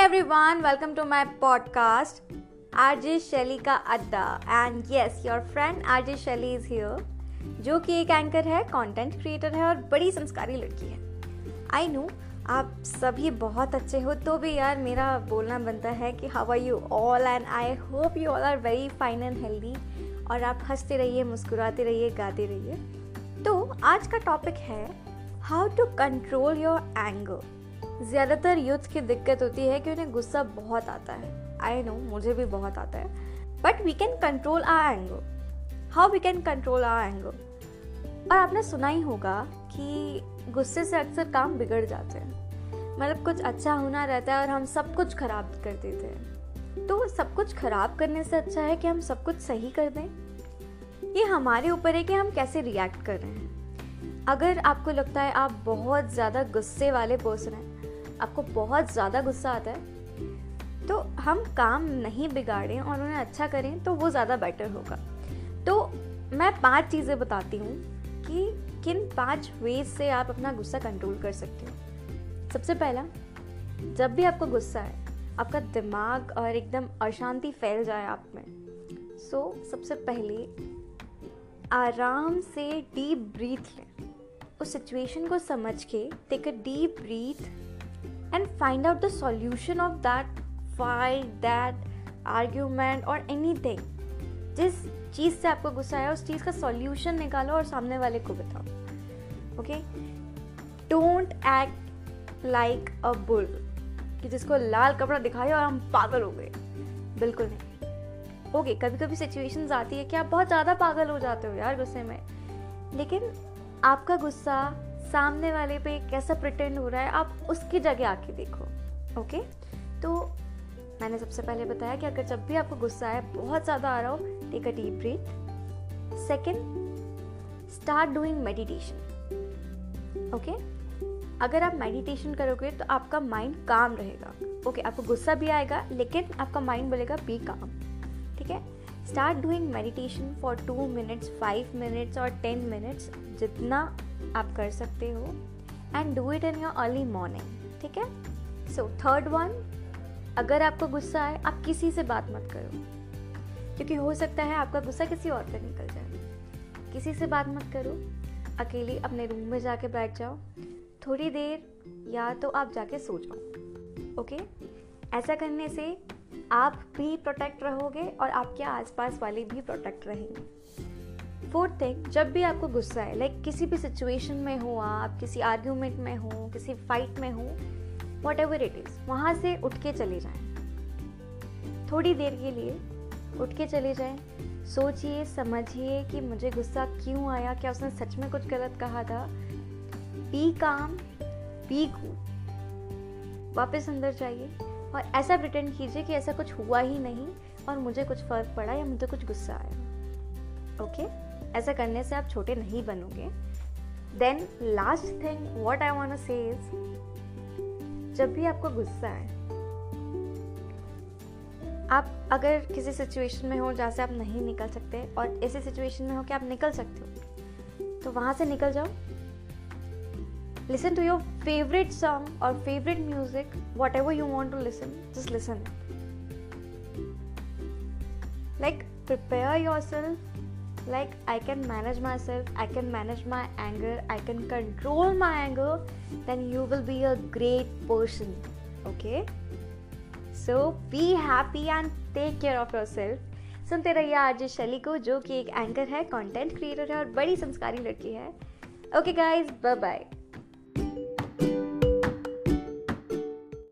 everyone, welcome to my podcast RJ Shelly का अड्डा and yes your friend RJ Shelly is here जो कि एक एंकर है कंटेंट क्रिएटर है और बड़ी संस्कारी लड़की है। आई नो आप सभी बहुत अच्छे हो तो भी यार मेरा बोलना बनता है कि how are you all and I hope you all are very fine and healthy और आप हँसते रहिए मुस्कुराते रहिए गाते रहिए। तो आज का टॉपिक है how to control your anger ज़्यादातर यूथ की दिक्कत होती है कि उन्हें गुस्सा बहुत आता है। आई नो मुझे भी बहुत आता है। But we can control our anger how we can control our anger और आपने सुना ही होगा कि गुस्से से अक्सर काम बिगड़ जाते हैं। मतलब कुछ अच्छा होना रहता है और हम सब कुछ खराब कर देते हैं। तो सब कुछ खराब करने से अच्छा है कि हम सब कुछ सही कर दें? ये हमारे ऊपर है कि हम कैसे रिएक्ट कर रहे हैं। अगर आपको लगता है आप बहुत ज़्यादा गुस्से वाले पर्सन हैं आपको बहुत ज़्यादा गुस्सा आता है तो हम काम नहीं बिगाड़ें और उन्हें अच्छा करें तो वो ज़्यादा बेटर होगा। तो मैं पाँच चीज़ें बताती हूँ कि किन पाँच वेज से आप अपना गुस्सा कंट्रोल कर सकते हो। सबसे पहला जब भी आपको गुस्सा है आपका दिमाग और एकदम अशांति फैल जाए आप में सो so, सबसे पहले आराम से डीप ब्रीथ लें। उस सिचुएशन को समझ के take a deep breath and find out the solution of that fight that argument or anything. जिस चीज़ से आपको गुस्सा आया उस चीज़ का सॉल्यूशन निकालो और सामने वाले को बताओ। Okay don't act like a bull कि जिसको लाल कपड़ा दिखाया और हम पागल हो गए। बिल्कुल नहीं। ओके okay, कभी कभी सिचुएशंस आती है कि आप बहुत ज़्यादा पागल हो जाते हो यार गुस्से में। लेकिन आपका गुस्सा सामने वाले पे कैसा प्रिटेंड हो रहा है आप उसकी जगह आके देखो ओके तो मैंने सबसे पहले बताया कि अगर जब भी आपको गुस्सा आए बहुत ज़्यादा आ रहा हो take a deep breath second start doing meditation okay अगर आप मेडिटेशन करोगे तो आपका माइंड काम रहेगा ओके okay, आपको गुस्सा भी आएगा लेकिन आपका माइंड बोलेगा बी काम ठीक है? Start doing meditation for two minutes five minutes और टेन मिनट्स जितना आप कर सकते हो and do it in your early morning ठीक है? सो थर्ड वन अगर आपको गुस्सा आए, आप किसी से बात मत करो, क्योंकि हो सकता है आपका गुस्सा किसी और पर निकल जाए। किसी से बात मत करो, अकेली अपने रूम में जाके बैठ जाओ, थोड़ी देर या तो आप जाके सो जाओ ओके ऐसा करने से आप भी प्रोटेक्ट रहोगे और आपके आसपास वाले भी प्रोटेक्ट रहेंगे। फोर्थ थिंग जब भी आपको गुस्सा है लाइक like, किसी भी सिचुएशन में हो आप किसी आर्ग्यूमेंट में हो किसी फाइट में हो वट एवर इट इज़ वहाँ से उठ के चले जाएँ। थोड़ी देर के लिए उठ के चले जाएँ। सोचिए समझिए कि मुझे गुस्सा क्यों आया क्या उसने सच में कुछ गलत कहा था। पी काम पी कू वापस अंदर जाइए और ऐसा प्रिटेंड कीजिए कि ऐसा कुछ हुआ ही नहीं और मुझे कुछ फ़र्क पड़ा या मुझे कुछ गुस्सा आया। Okay okay? ऐसा करने से आप छोटे नहीं बनोगे। Then last thing what I want say जब भी आपको गुस्सा है आप अगर किसी सिचुएशन में हो जहाँ से आप नहीं निकल सकते और ऐसे सिचुएशन में हो कि आप निकल सकते हो तो वहाँ से निकल जाओ। Listen to your favourite song और favourite music whatever you want to listen just listen like prepare yourself like i can manage myself i can manage my anger i can control my anger then you will be a great person okay so be happy and take care of yourself सुनते रहिए आज शैली को जो कि एक anchor है content creator है और बड़ी संस्कारी लड़की है ओके गाइस बाय बाय